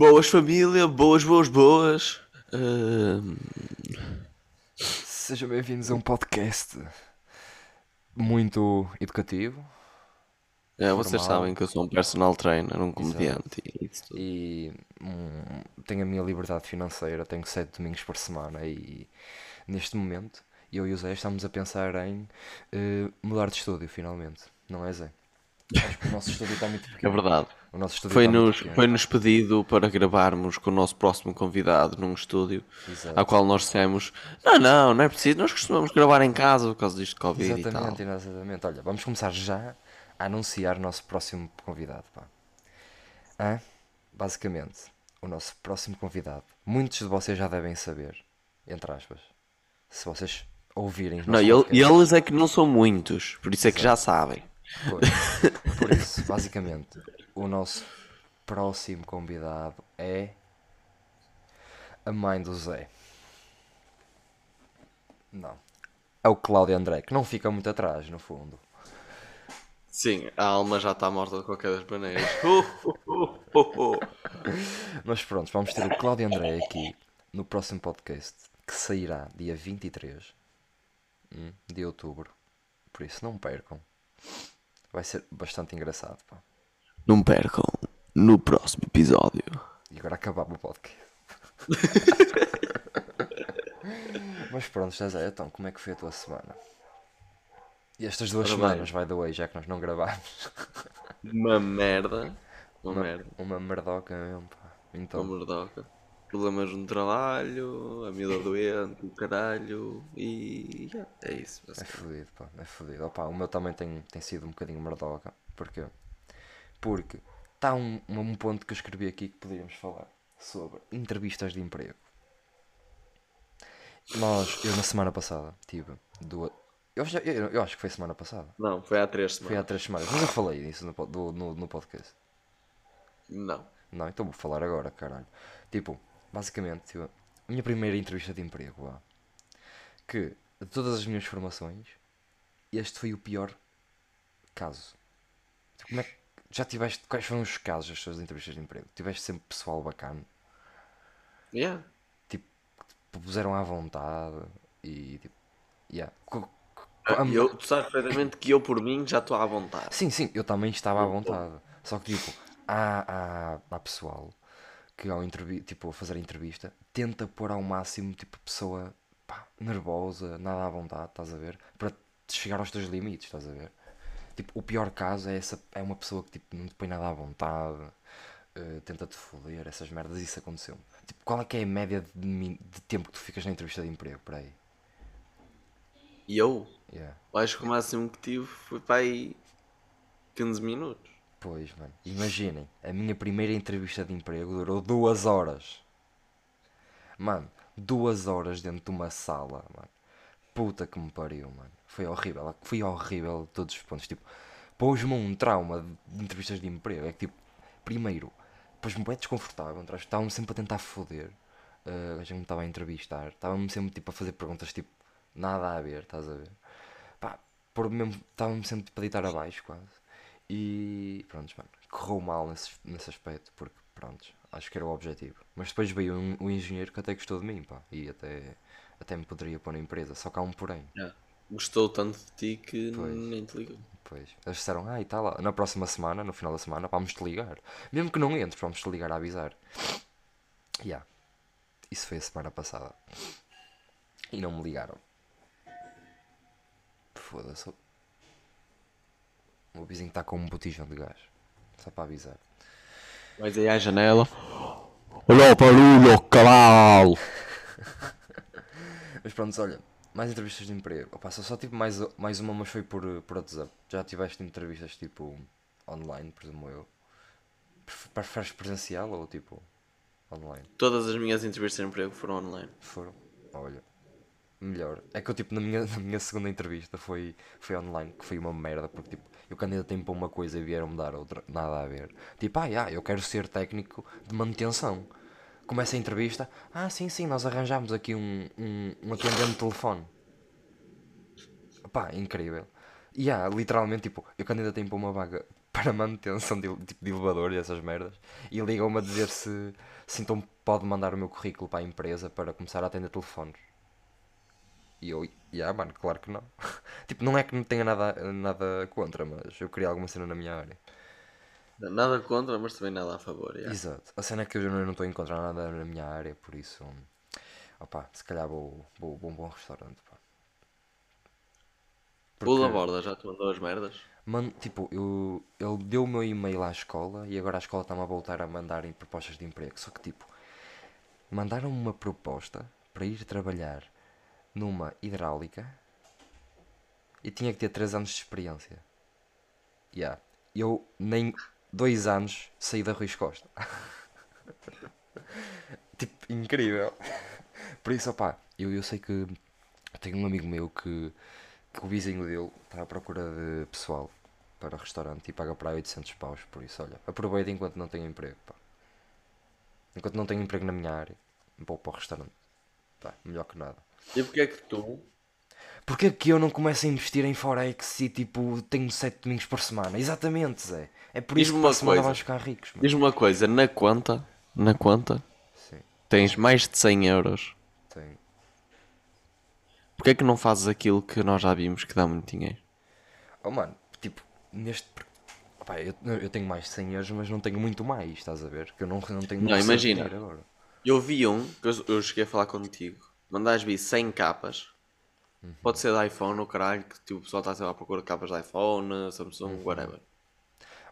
Boas família, boas, boas, boas. Ahm, Sejam bem-vindos a um podcast muito educativo é, vocês Formal. sabem que eu sou um personal trainer, um comediante e isso tudo. e hum, tenho a minha liberdade financeira, tenho sete domingos por semana e neste momento eu e o Zé estamos a pensar em eh, mudar de estúdio finalmente, não é Zé? Acho que o nosso estúdio está muito É pequeno. verdade. O nosso estúdio Foi nos, pequeno. foi nos pedido para gravarmos com o nosso próximo convidado num estúdio Exato. ao qual nós dissemos: Não, não, não é preciso, nós costumamos gravar em casa por causa disto de Covid e tal. Exatamente, exatamente. Olha, vamos começar já a anunciar o nosso próximo convidado. Pá. Basicamente, o nosso próximo convidado. Muitos de vocês já devem saber, entre aspas. Se vocês ouvirem Não, ele- eles é que não são muitos, por isso é que já sabem. Pois. Por isso, basicamente, o nosso próximo convidado é a mãe do Zé. Não. É o Cláudio André, que não fica muito atrás, no fundo. Sim, a alma já está morta de qualquer das maneiras. Uh, uh, uh, uh, uh. Mas pronto, vamos ter o Cláudio André aqui no próximo podcast que sairá dia 23 hum, de outubro. Por isso, não percam. Vai ser bastante engraçado. Pá. Não percam no próximo episódio. E agora acabava o podcast. Mas pronto, José, então, como é que foi a tua semana? E estas duas Ora bem. semanas, vai the way, já que nós não gravámos. Uma merda. Uma, Uma, merda. uma merdoca mesmo, pá. Uma Então, merdoca. Problemas no trabalho, a miúda doente, o caralho. E. yeah, é isso. é fodido, pá, é fodido. Opa, o meu também tem, tem sido um bocadinho merdoca. Porquê? Porque está um, um ponto que eu escrevi aqui que podíamos falar sobre entrevistas de emprego. Nós, eu na semana passada, tive duas. Eu, eu, eu acho que foi semana passada. Não, foi há três Foi há semanas. três semanas. Mas eu falei disso no, do- no, no podcast. Não. Não, então vou falar agora, caralho. Tipo, basicamente, tipo, a minha primeira entrevista de emprego lá. Que, de todas as minhas formações, este foi o pior caso. Tipo, Como é que já tiveste. Quais foram os casos das tuas entrevistas de emprego? Tiveste sempre pessoal bacana? Yeah. Tipo, que te puseram à vontade e tipo. Yeah. Ah, Eu, tu sabes perfeitamente que eu, por mim, já estou à vontade. Sim, sim, eu também estava à vontade. Só que tipo, há, há, há pessoal que ao tipo, a fazer a entrevista tenta pôr ao máximo tipo pessoa pá, nervosa, nada à vontade, estás a ver? Para chegar aos teus limites, estás a ver? Tipo, o pior caso é essa é uma pessoa que tipo, não te põe nada à vontade, eh, tenta-te foder, essas merdas, isso aconteceu. Tipo, qual é que é a média de, de tempo que tu ficas na entrevista de emprego? Por aí. E eu, Yeah. acho que o máximo que tive foi para aí 15 minutos. Pois, mano. Imaginem, a minha primeira entrevista de emprego durou duas horas. Mano, duas horas dentro de uma sala, mano. Puta que me pariu, mano. Foi horrível. Foi horrível todos os pontos. Tipo, pôs-me um trauma de entrevistas de emprego. É que, tipo, primeiro, pôs-me bem desconfortável. Estavam-me sempre a tentar foder. Uh, a gente me estava a entrevistar. Estavam-me sempre, tipo, a fazer perguntas, tipo, nada a ver, estás a ver? Pá, estavam-me sempre, tipo, a deitar abaixo, quase. E pronto, mano, correu mal nesse, nesse aspecto, porque pronto, acho que era o objetivo. Mas depois veio um, um engenheiro que até gostou de mim, pá, e até, até me poderia pôr na empresa, só que há um porém. Yeah. Gostou tanto de ti que Pois. nem te ligou. Pois, eles disseram, ah, e tá lá, na próxima semana, no final da semana, vamos te ligar. Mesmo que não entres, vamos te ligar a avisar. Yeah. Isso foi a semana passada. E não me ligaram. Foda-se. O vizinho está com um botijão de gás. Só para avisar. Vais aí à janela. Olha o barulho, caralho! Mas pronto, olha, mais entrevistas de emprego. Opa, só, só tive mais, mais uma, mas foi por, por WhatsApp. Já tiveste entrevistas tipo online, presumo eu. Pref- Preferes presencial ou tipo online? Todas as minhas entrevistas de emprego foram online. Foram. Olha. Melhor. É que eu tipo na minha, na minha segunda entrevista foi, foi online, que foi uma merda, porque tipo, eu candidatei-me para uma coisa e vieram-me dar outra, nada a ver. Tipo, ah, yeah, eu quero ser técnico de manutenção. Começa a entrevista, ah sim, sim, nós arranjámos aqui um, um, um atendente de telefone. Pá, incrível. E há, literalmente, tipo, eu candidatei-me para uma vaga para manutenção de, tipo, de elevador e essas merdas. E ligam-me a dizer se, se então pode mandar o meu currículo para a empresa para começar a atender telefones. E eu, yeah, mano, claro que não. tipo, não é que não tenha nada, nada contra, mas eu queria alguma cena na minha área. Nada contra, mas também nada a favor. yeah. Exato. A cena é que eu não estou a encontrar nada na minha área, por isso. Opá, se calhar vou, vou, vou um bom restaurante. Pá. Porque- borda já te mandou as merdas? Mano, tipo, eu, ele deu o meu e-mail à escola e agora a escola está-me a voltar a mandar em propostas de emprego. Só que, tipo, mandaram-me uma proposta para ir trabalhar numa hidráulica e tinha que ter 3 anos de experiência. Yeah. Eu, nem 2 anos, saí da Ruiz Costa. tipo, incrível. Por isso, opá, eu, eu sei que tenho um amigo meu que, que o vizinho dele está à procura de pessoal para restaurante e paga para aí 800 paus. Por isso, olha, aproveita enquanto não tenho emprego. Pá. Enquanto não tenho emprego na minha área, vou para o restaurante. Pá, melhor que nada. E porquê é que tu, Porquê é que eu não começo a investir em Forex e tipo tenho 7 domingos por semana? Exatamente, Zé. É por isso que uma semana vais ficar ricos. diz-me uma coisa, na conta, na conta, Sim, tens mais de 100 euros. tenho. Porquê é que não fazes aquilo que nós já vimos que dá muito dinheiro? Oh mano, tipo, neste. Opá, eu, eu tenho mais de 100 euros, mas não tenho muito mais, estás a ver? Que eu não, não tenho Não, imagina. Eu vi um, que eu, eu cheguei a falar contigo, mandaste vir 100 capas, pode ser de iPhone ou caralho, que tipo, o pessoal está a à procura de capas de iPhone, Samsung, whatever.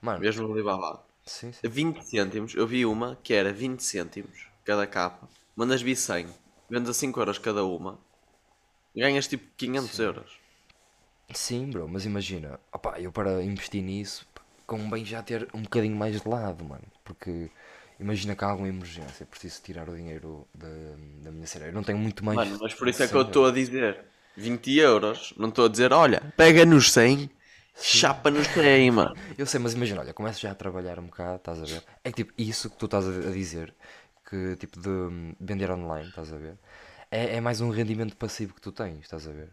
Mano, Mesmo no Alibaba. sim, sim. 20 cêntimos, eu vi uma que era 20 cêntimos cada capa, mandas vir 100, vendes a 5 euros cada uma, ganhas tipo 500 euros. Sim, bro, mas imagina, opá, eu para investir nisso, convém já ter um bocadinho mais de lado, mano. Porque imagina que há alguma emergência, preciso tirar o dinheiro da, da minha cena. Eu não tenho muito mais. Mano, mas por isso é que eu 100 estou a dizer 20 euros, não estou a dizer, olha, pega nos 100, chapa nos 100, mano. Eu sei, mas imagina, olha, começo já a trabalhar um bocado, estás a ver? É que tipo, isso que tu estás a dizer, que tipo de vender online, estás a ver? É, é mais um rendimento passivo que tu tens, estás a ver?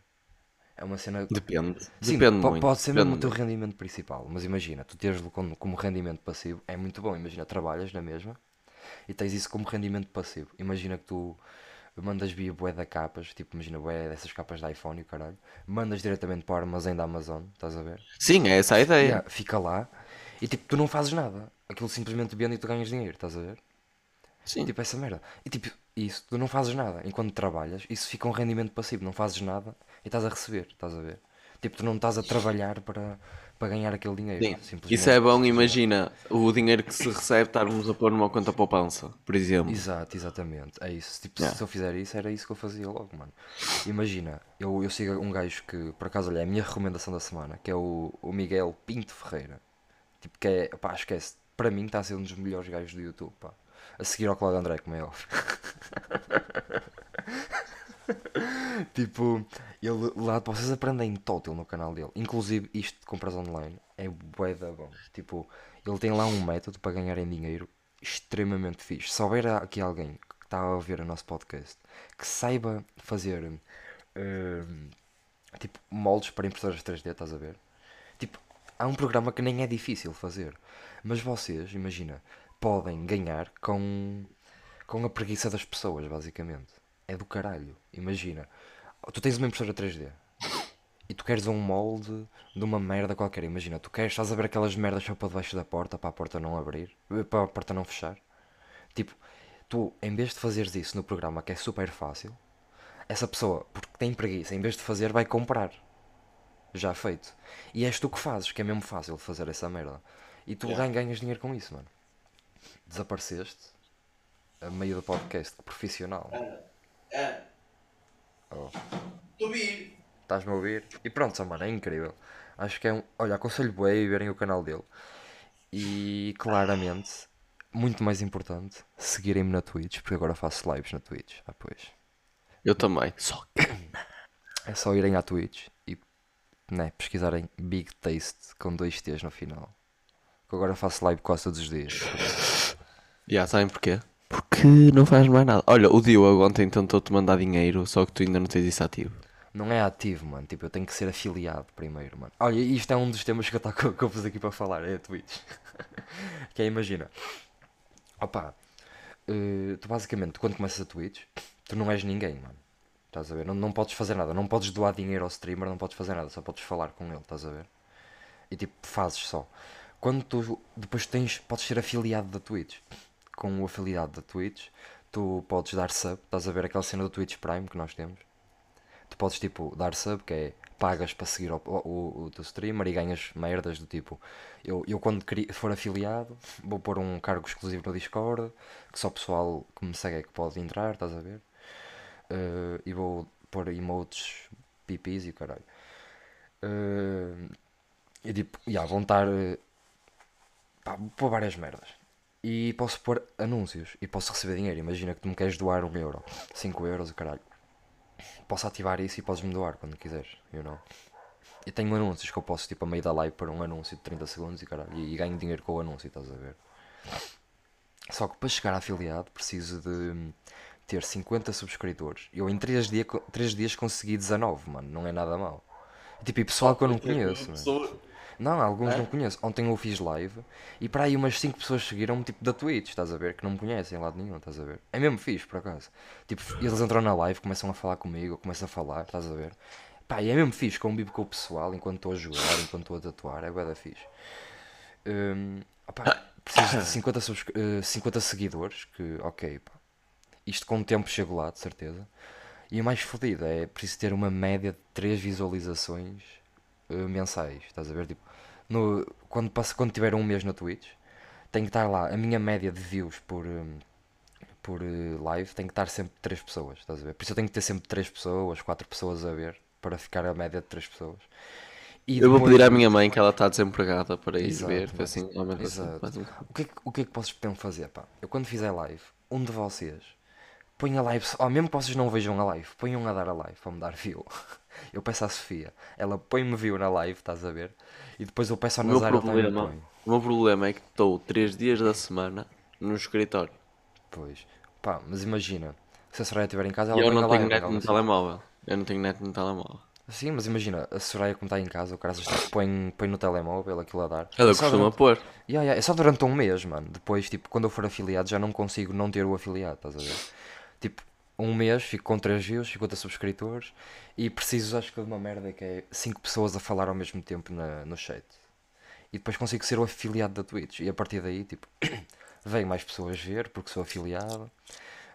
É uma cena. Depende, Sim, depende muito. pode ser depende mesmo o teu rendimento principal, mas imagina, tu teres-lo como, como rendimento passivo é muito bom. Imagina, trabalhas na mesma e tens isso como rendimento passivo. Imagina que tu mandas via bué da capas, tipo, imagina bué dessas capas de iPhone e o caralho, mandas diretamente para o armazém da Amazon, estás a ver? Sim, é essa a ideia. Yeah, fica lá e tipo, tu não fazes nada. Aquilo simplesmente vende e tu ganhas dinheiro, estás a ver? Sim. Tipo, essa merda. E tipo, isso, tu não fazes nada. Enquanto trabalhas, isso fica um rendimento passivo. Não fazes nada e estás a receber, estás a ver? Tipo, tu não estás a trabalhar para, para ganhar aquele dinheiro. Sim, simplesmente. Isso é bom, imagina o dinheiro que se recebe estarmos a pôr numa conta poupança, por exemplo. Exato, exatamente. É isso. Tipo, Yeah. se eu fizer isso, era isso que eu fazia logo, mano. Imagina, eu, eu sigo um gajo que, por acaso, olha, é a minha recomendação da semana, que é o, o Miguel Pinto Ferreira. Tipo, que é, pá, esquece. Para mim está a ser um dos melhores gajos do YouTube, pá. A seguir ao Claudio André, como é óbvio. tipo, ele lá, vocês aprendem tótil no canal dele. Inclusive, isto de compras online é bué da bom. Tipo, ele tem lá um método para ganharem dinheiro extremamente fixe. Se houver aqui alguém que está a ouvir o nosso podcast que saiba fazer hum, tipo moldes para impressoras 3D, estás a ver? Tipo, há um programa que nem é difícil fazer, mas vocês, imagina, podem ganhar com com a preguiça das pessoas, basicamente. É do caralho. Imagina, tu tens uma impressora 3D e tu queres um molde de uma merda qualquer. Imagina, tu queres, estás a ver aquelas merdas só para debaixo da porta para a porta não abrir, para a porta não fechar. Tipo, tu, em vez de fazeres isso no programa que é super fácil, essa pessoa, porque tem preguiça, em vez de fazer, vai comprar. Já feito. E és tu que fazes, que é mesmo fácil fazer essa merda. E tu ganha- ganhas dinheiro com isso, mano. Desapareceste a meio do podcast, que profissional. Oh. Estás-me a ouvir? E pronto, só, mano, é incrível. Acho que é um. Olha, aconselho bem a verem o canal dele. E claramente, muito mais importante, seguirem-me na Twitch, porque agora faço lives na Twitch. Ah, pois. Eu também. Só É só irem à Twitch e né, pesquisarem Big Taste com dois T's no final. Que agora faço live quase todos os dias. Já sabem porquê? Porque não faz mais nada. Olha, o Diogo ontem tentou-te mandar dinheiro, só que tu ainda não tens isso ativo. Não é ativo, mano. Tipo, eu tenho que ser afiliado primeiro, mano. Olha, isto é um dos temas que eu, eu pus aqui para falar, é a Twitch. que é, imagina. Opa, eh, tu basicamente, quando começas a Twitch, tu não és ninguém, mano. Estás a ver? Não, não podes fazer nada. Não podes doar dinheiro ao streamer, não podes fazer nada. Só podes falar com ele, estás a ver? E tipo, fazes só. Quando tu depois tens, podes ser afiliado da Twitch. Com o afiliado da Twitch, tu podes dar sub. Estás a ver aquela cena do Twitch Prime que nós temos? Tu podes tipo dar sub, que é pagas para seguir o, o, o teu streamer e ganhas merdas do tipo. Eu, eu quando for afiliado, vou pôr um cargo exclusivo no Discord, que só o pessoal que me segue é que pode entrar, estás a ver? Eh, e vou pôr emotes, pipis e o caralho. Eh, e tipo, já, vão estar. vou pôr várias merdas. E posso pôr anúncios e posso receber dinheiro. Imagina que tu me queres doar um euro, 5 euros, o caralho. Posso ativar isso e podes-me doar quando quiseres, you know. E tenho anúncios que eu posso, tipo, a meio da live, pôr um anúncio de 30 segundos e caralho. E, e ganho dinheiro com o anúncio, estás a ver? Só que para chegar a afiliado preciso de ter 50 subscritores. Eu em 3 dia, 3 dias consegui 19, mano. Não é nada mal. Tipo, e pessoal que eu não conheço, mano. Não, alguns É? não conheço. Ontem eu fiz live e para aí umas 5 pessoas seguiram-me tipo da Twitch, estás a ver? Que não me conhecem em lado nenhum, estás a ver? É mesmo fixe, por acaso. Tipo, eles entram na live, começam a falar comigo, eu começo a falar, estás a ver? Pá, e é mesmo fixe, convivo com o pessoal enquanto estou a jogar, enquanto estou a tatuar, é bué da fixe. Opá, preciso de 50, subscri- eh, 50 seguidores, que ok, pá. Isto com o tempo chego lá, de certeza. E o mais fodido é preciso ter uma média de 3 visualizações eh, mensais, estás a ver? Tipo, no, quando, quando tiver um mês na Twitch, tem que estar lá, a minha média de views por, hum, por eh, live tem que estar sempre 3 pessoas, estás a ver? Por isso eu tenho que ter sempre 3 pessoas, 4 pessoas a ver, para ficar a média de 3 pessoas. E Eu vou pedir à minha mãe que ela está desempregada para ir Exato, ver. Foi assim, assim, Exato. bocado. O que, é que, o que é que vocês podem fazer, pá? Eu quando fizer live, um de vocês põe a live, ó, mesmo que vocês não vejam a live, ponham a dar a live para me dar view. Eu peço à Sofia, ela põe-me view na live, estás a ver? E depois eu peço ao me problema, o meu problema é que estou 3 dias da semana no escritório. Pois, pá, mas imagina, se a Soraya estiver em casa, ela eu não tenho net no telemóvel. Eu não tenho net no telemóvel. Sim, mas imagina, a Soraya como está em casa, o cara tipo, põe, põe no telemóvel aquilo a dar. Ela É costuma durante- pôr. Ya, ya, É só durante um mês, mano. Depois, tipo, quando eu for afiliado, já não consigo não ter o afiliado, estás a ver? Tipo, um mês, fico com 3 views, 50 subscritores e preciso, acho que, de uma merda que é 5 pessoas a falar ao mesmo tempo na, no chat. E depois consigo ser o afiliado da Twitch. E a partir daí, tipo, vem mais pessoas ver porque sou afiliado.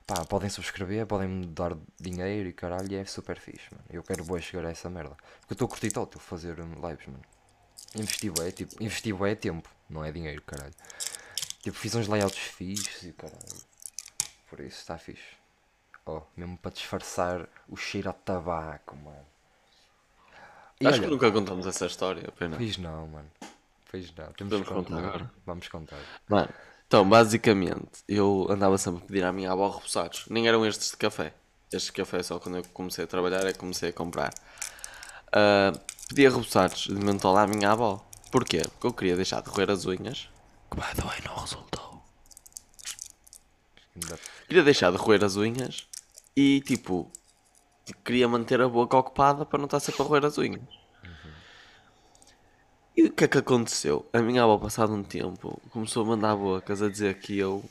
Pá, podem subscrever, podem me dar dinheiro e caralho, é super fixe, mano. Eu quero boa chegar a essa merda. Porque eu estou a curtir todo, estou a fazer hum, lives, mano. Investi é tipo, investi é tempo, não é dinheiro, caralho. Tipo, fiz uns layouts fixes e caralho. Por isso está fixe. Oh, mesmo para disfarçar o cheiro a tabaco, mano. E Acho olha, que nunca contamos essa história, apenas. Pois não, mano. Pois não. Temos Podemos que contar contar. agora. Vamos contar. Mano, então, basicamente, eu andava sempre a pedir à minha avó repousados. Nem eram estes de café. Estes de café só quando eu comecei a trabalhar é que comecei a comprar. Ah, pedia repousados de mentol à minha avó. Porquê? Porque eu queria deixar de roer as unhas. Que by the way não resultou. Queria deixar de roer as unhas e tipo, queria manter a boca ocupada para não estar sempre a roer as unhas. E o que é que aconteceu? A minha avó, passado um tempo, começou a mandar bocas a dizer que eu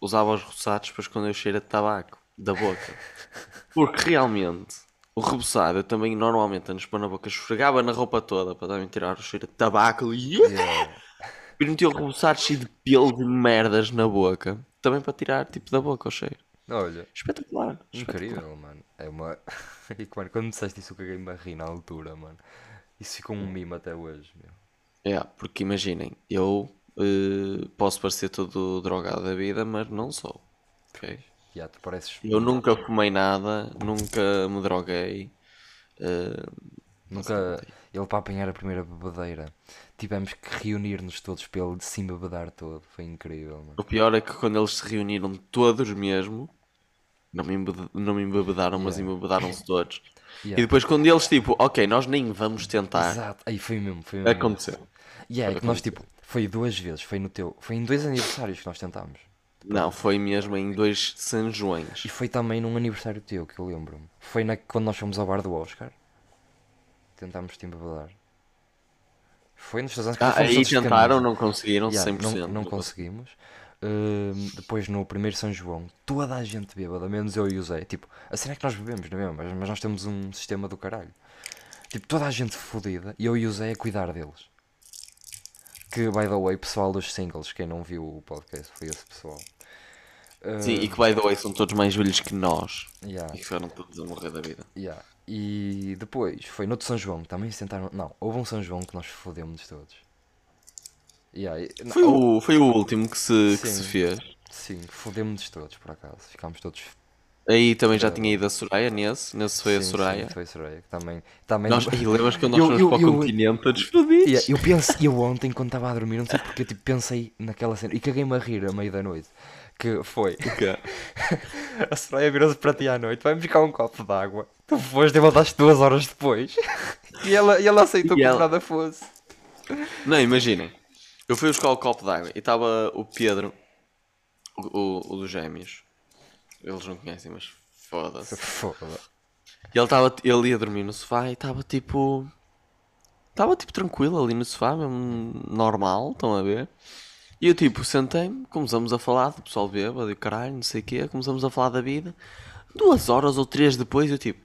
usava os roçados para esconder o cheiro de tabaco da boca. Porque realmente, o reboçado eu também normalmente antes de pôr na boca esfregava na roupa toda para também tirar o cheiro de tabaco e Yeah. e metia o reboçado cheio de pelo de merdas na boca. Também para tirar tipo da boca o cheiro. Olha, Espetacular. espetacular. incrível, mano. É uma. e mano, quando me disseste isso, eu caguei-me a rir na altura, mano. Isso ficou um mimo até hoje, meu. É, porque imaginem, eu eh, posso parecer todo drogado da vida, mas não sou. ok? Já, tu pareces. Eu nunca fumei nada, nunca me droguei. eh, Nunca. Ele para apanhar a primeira bebedeira, tivemos que reunir-nos todos para ele se embebedar todo. Foi incrível, mano. o pior é que quando eles se reuniram todos mesmo, não me, não me embebedaram, mas Yeah. embebedaram-se todos. Yeah. E depois quando eles tipo, ok, nós nem vamos tentar, Exato. Aí foi mesmo, foi mesmo. aconteceu. E é que nós, tipo, foi duas vezes. Foi no teu. Foi em dois aniversários que nós tentámos. Não, foi mesmo em dois São Joões. E foi também num aniversário teu, que eu lembro-me. Foi na, quando nós fomos ao bar do Oscar. Tentámos te embebedar. Foi nos Estados Unidos. Ah, aí tentaram, não conseguiram, Yeah, 100%. não, não conseguimos. Hum, depois no primeiro São João, toda a gente bêbada, menos eu e o Zé. Tipo, a cena é que nós bebemos, não é mesmo? Mas, mas nós temos um sistema do caralho. Tipo, toda a gente fodida e eu e o Zé a cuidar deles. Que, by the way, pessoal dos singles, quem não viu o podcast foi esse pessoal. Sim, e que, by the way, são todos mais velhos que nós. Yeah, E que foram todos a morrer da vida. yeah. E depois foi no outro São João, que também se tentaram. Não, houve um São João que nós fodemos todos. Yeah, e- não, Foi o, foi o último que se, que Sim. se fez. Sim, fodemos todos por acaso. Ficámos todos Aí também já tinha ido a Soraya nesse. Nesse foi a Sim, Soraya. Sim, foi a Soraya. Que também, também Nós, e lembras quando nós Eu- fomos eu- para o eu- continente todos fodidos? Yeah, eu penso, eu ontem quando estava a dormir, não sei porque, tipo, pensei naquela cena e caguei-me a rir a meio da noite. Que foi. A Soraya virou-se para ti à noite, vai-me buscar um copo de água. Tu foste e voltaste duas horas depois. E ela, e ela aceitou E como ela- nada fosse. Não, imaginem. Eu fui buscar o copo de água e estava o Pedro, o, o, o dos gêmeos. Eles não conhecem, mas foda-se. Foda. E ele, tava, ele ia dormir no sofá e estava tipo. Estava tipo tranquilo ali no sofá, mesmo normal, estão a ver? E eu tipo, sentei-me, começamos a falar do pessoal bêbado e caralho, não sei o quê, começamos a falar da vida. Duas horas ou três depois eu tipo.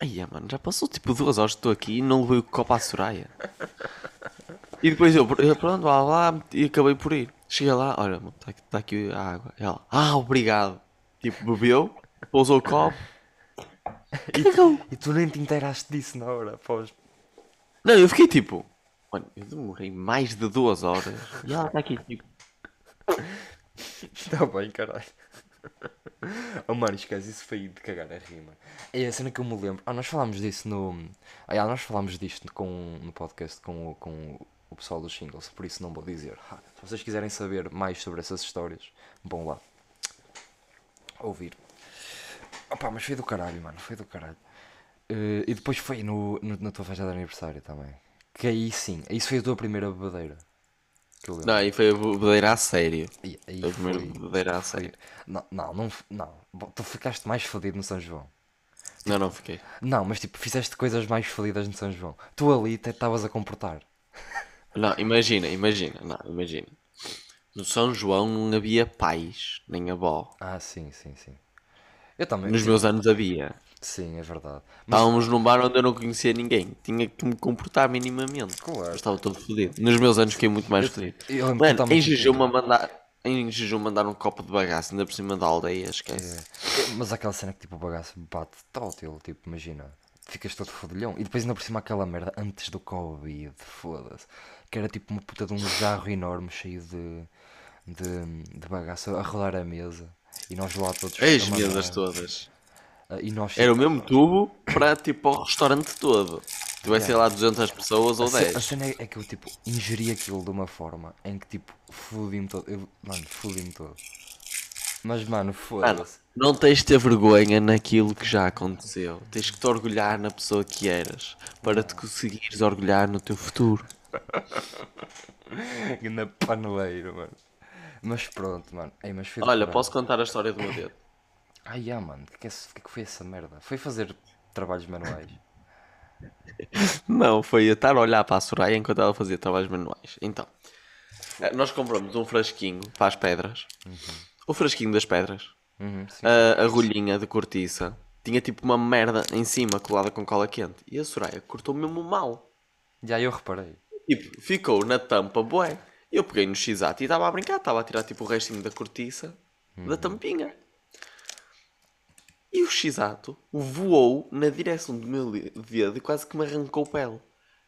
Aí, mano, já passou tipo duas horas que estou aqui e não levei o copo à Soraya. E depois eu, eu pronto, lá, lá, e acabei por ir. Cheguei lá, olha, está aqui, tá aqui a água. Ela, ah, obrigado. Tipo, bebeu, pousou o copo e cagou. E tu nem te inteiraste disso na hora, após. Não, eu fiquei tipo, mano, eu demorei mais de duas horas. E ela está aqui, tipo, Está bem, caralho. Oh mano, esquece, isso foi de cagar a rima. É a cena que eu me lembro. Ah, nós falámos disso no. Ah, nós falámos disto com, no podcast com, o- com o pessoal dos singles, por isso não vou dizer. Ah, se vocês quiserem saber mais sobre essas histórias, vão lá. Ouvir. Opa, mas foi do caralho, mano, foi do caralho. Eh, e depois foi no, no- na tua festa de aniversário também. Que aí sim, isso foi a tua primeira bebedeira. Que eu lembro. não, aí foi a bebedeira a sério. E, aí A primeira foi- bebedeira a foi- sério. Não, não, não, não. Bom, Tu ficaste mais fodido no São João. Não, não fiquei. Não, mas tipo, fizeste coisas mais fodidas no São João. Tu ali até estavas a comportar. Não, imagina, imagina, não, imagina. No São João não havia pais, nem avó. Ah, sim, sim, sim. Eu também. Nos sim, meus anos havia. Sim, é verdade. Mas, Estávamos num bar onde eu não conhecia ninguém. Tinha que me comportar minimamente. Claro. Estava todo fodido. Nos meus anos fiquei muito mais fodido. Mano, em jejum a mandar. Em jejum mandar um copo de bagaço ainda por cima da aldeia, esquece. É, Mas aquela cena que tipo o bagaço bate tótil, tipo, imagina. Ficas todo fodilhão. E depois ainda por cima aquela merda antes do Covid, foda-se. Que era tipo uma puta de um jarro enorme cheio de, de, de bagaço a rodar a mesa. E nós lá todos. As mesas todas. Ah, E nós Era o mesmo tubo para tipo o restaurante todo. Tivesse lá 200 pessoas ou A A 10. cena é é que eu tipo ingeri aquilo de uma forma em que tipo fodi-me todo. Eu, mano, fodi-me todo. Mas mano, foda-se. não tens de ter vergonha naquilo que já aconteceu. Tens que te orgulhar na pessoa que eras para te conseguires orgulhar no teu futuro. Na paneleiro, mano. Mas pronto, mano. Ei, mas Olha, posso contar a história do meu dedo? Ai, yeah, mano. O que, é que é que foi essa merda? Foi fazer trabalhos manuais. Não, foi estar a olhar para a Soraya enquanto ela fazia trabalhos manuais. Então, eh, nós compramos um frasquinho para as pedras. O frasquinho das pedras. Uhum, sim. A agulhinha de cortiça. Tinha tipo uma merda em cima colada com cola quente. E a Soraya cortou mesmo mal. Já eu reparei. Tipo, ficou na tampa, bué. Eu peguei no x e estava a brincar. Estava a tirar tipo o restinho da cortiça da tampinha. E o x voou na direção do meu dedo e quase que me arrancou pele.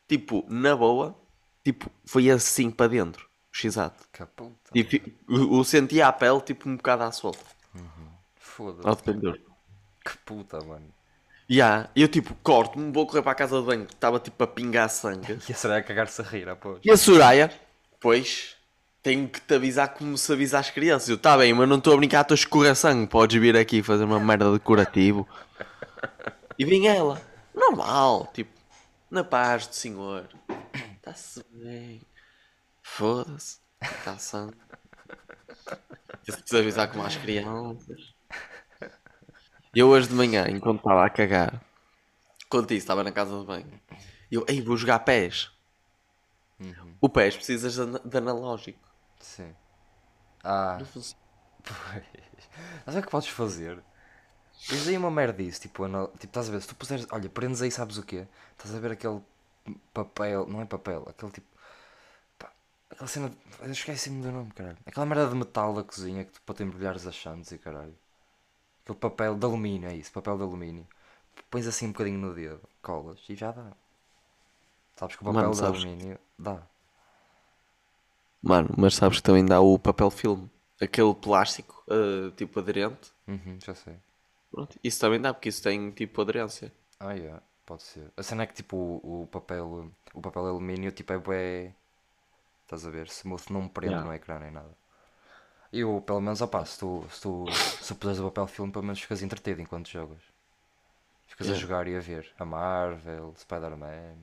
Tipo, na boa, tipo, foi assim para dentro. O x Que puta. Tipo, eu sentia a pele tipo um bocado à solta. Foda-se. Ao dependor. Que puta, mano. Ya, eu tipo, corto-me, vou correr para a casa de banho, que estava tipo a pingar sangue. E a Soraya cagar-se a rir, após. E a Soraya, pois, tenho que te avisar como se avisa às crianças. Eu, tá bem, mas não estou a brincar, estou a escorrer sangue, podes vir aqui fazer uma merda de curativo. E vinha ela, normal, tipo, na paz do Senhor. Está-se bem. Foda-se, está sangue. Eu preciso avisar como às crianças. Eu hoje de manhã, enquanto estava a cagar, Conta isso, estava na casa de banho. Eu, ei, vou jogar pés. O pés precisas de analógico. Sim. Ah, pois. Mas é o que podes fazer? Tens aí uma merda disso, tipo, anal- tipo, estás a ver, se tu puseres, olha, prendes aí, sabes o quê? Estás a ver aquele papel, não é papel, aquele tipo, pá, aquela cena, de- eu esqueci-me do nome, caralho. Aquela merda de metal da cozinha que tu, para te embrulhares as chantes e caralho. Aquele papel de alumínio, é isso, papel de alumínio. Pões assim um bocadinho no dedo, colas e já dá. Sabes que o papel Mano, de sabes- alumínio dá. Mano, mas sabes que também dá o papel filme. Aquele plástico, ah, tipo aderente. Uhum, já sei. Pronto, isso também dá, porque isso tem tipo aderência. Ah, yeah, pode ser. A cena é que tipo o, o papel o papel alumínio tipo é bué. Estás a ver? Se mo- se não prende Yeah. no ecrã nem nada. E eu, pelo menos, opá, se tu, se tu se puseres o papel filme, pelo menos ficas entretido enquanto jogas. Ficas a Yeah. jogar e a ver. A Marvel, Spider-Man.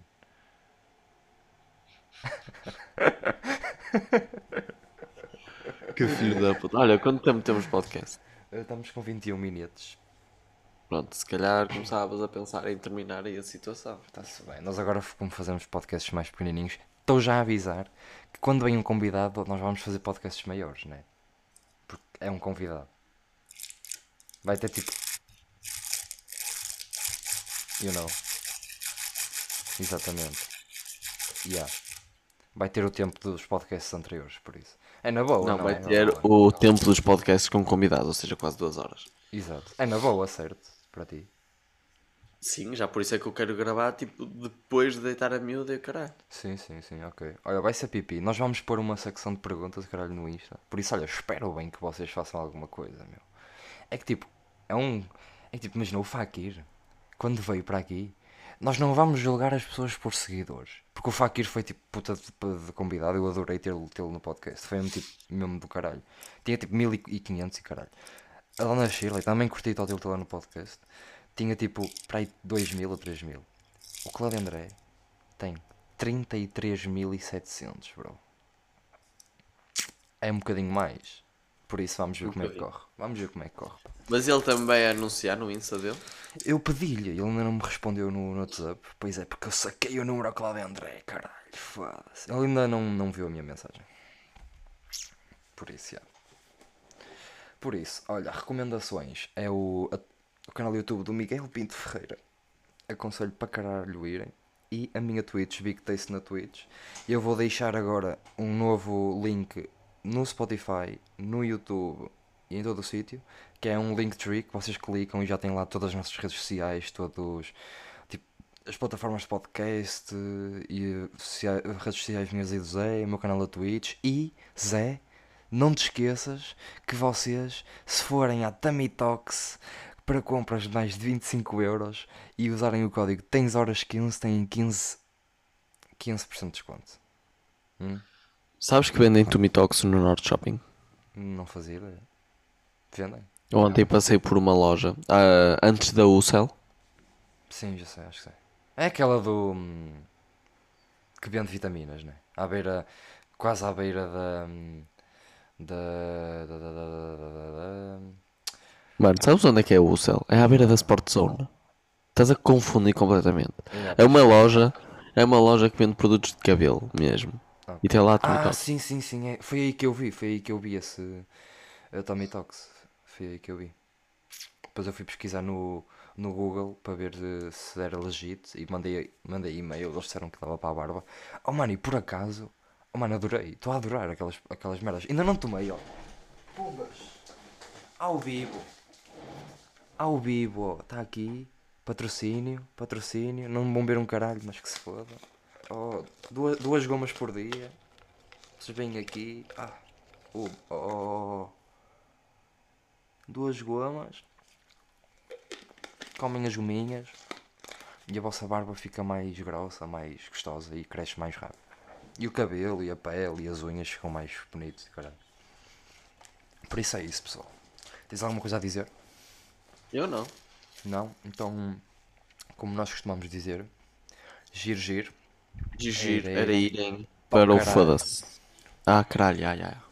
Que filho da puta. Olha, quanto tempo temos podcast? Eh, Estamos com 21 minutos. Pronto, se calhar começavas a pensar em terminar aí a situação. Está-se bem. Nós agora, como fazemos podcasts mais pequenininhos, estou já a avisar que quando vem um convidado, nós vamos fazer podcasts maiores, né? Porque é um convidado. Vai ter tipo. You know. Exatamente. Yeah. Vai ter o tempo dos podcasts anteriores, por isso. É na boa, Não, não, vai é? ter boa. o tempo dos podcasts com convidados, ou seja, quase duas horas. Exato. É na boa, certo? Para ti. Sim, já por isso é que eu quero gravar, tipo, depois de deitar a miúda e o caralho. Sim, sim, sim, ok. Olha, vai ser pipi. Nós vamos pôr uma secção de perguntas, caralho, no Insta. Por isso, olha, espero bem que vocês façam alguma coisa, meu. É que tipo, é um. É que tipo, imagina, o Fakir, quando veio para aqui, nós não vamos julgar as pessoas por seguidores. Porque o Fakir foi tipo puta de, de convidado, eu adorei tê-lo tê no podcast. Foi mesmo tipo, mesmo do caralho. Tinha tipo 1500 e caralho. A Dona Shirley também curti tê lá no podcast. Tinha tipo para aí 2000 ou 3000. O Cláudio André tem 33.700, bro. É um bocadinho mais. Por isso vamos ver como é que corre. Vamos ver como é que corre. Mas ele também vai anunciar no Insta dele. Eu pedi-lhe, ele ainda não me respondeu no, no WhatsApp. Pois é, porque eu saquei o número ao Cláudio André, caralho. Foda-se. Ele ainda não, não viu a minha mensagem. Por isso, já. Por isso, olha, recomendações. É o, a- o canal do YouTube do Miguel Pinto Ferreira. Aconselho para caralho irem. E a minha Twitch, Big Taste na Twitch. Eu vou deixar agora um novo link no Spotify, no YouTube e em todo o sítio. Que é um Linktree que vocês clicam e já tem lá todas as nossas redes sociais, todos tipo, as plataformas de podcast e socia- redes sociais minhas e do Zé, o meu canal da Twitch. E Zé, não te esqueças que vocês, se forem à Tamitox para compras de mais de 25 euros e usarem o código TENS horas 15, têm 15, 15% de desconto. Hum? Sabes que vendem Tumitox no Norte Shopping? Não fazia ideia. Vendem? Eu Ontem passei por uma loja, ah, antes da UCEL. Sim, já sei, acho que sei. É aquela do. hum, que vende vitaminas, né? À beira. Quase à beira da. hum, da. da. da. da. da. da- da- Mano, sabes onde é que é a UCEL? É à beira da Sport Zone. Estás a confundir completamente. É uma loja, é uma loja que vende produtos de cabelo mesmo. Ah. E tem lá Ah, Tumitox. sim, sim, sim. É. Foi aí que eu vi. Foi aí que eu vi esse. A Tommy Talks. Foi aí que eu vi. Depois eu fui pesquisar no, no Google para ver eh, se era legit e mandei, mandei e-mail. Eles disseram que dava para a barba. Oh mano, e por acaso. Oh mano, adorei. Estou a adorar aquelas, aquelas merdas. Ainda não tomei, ó. Pumbas. Ao vivo. Ao vivo, ó. Está aqui. Patrocínio. Patrocínio. Não me vão ver um caralho, mas que se foda. Oh, duas, duas gomas por dia. Vocês vêm aqui. Ah. Oh, oh. Duas gomas. Comem as gominhas. E a vossa barba fica mais grossa, mais gostosa e cresce mais rápido. E o cabelo, e a pele, e as unhas ficam mais bonitos, caralho. Por isso é isso, pessoal. Tens alguma coisa a dizer? Eu não. Não? Então, como nós costumamos dizer, giro, giro. Gigir Era era irem para o foda-se. Ah, caralho, ai, ai.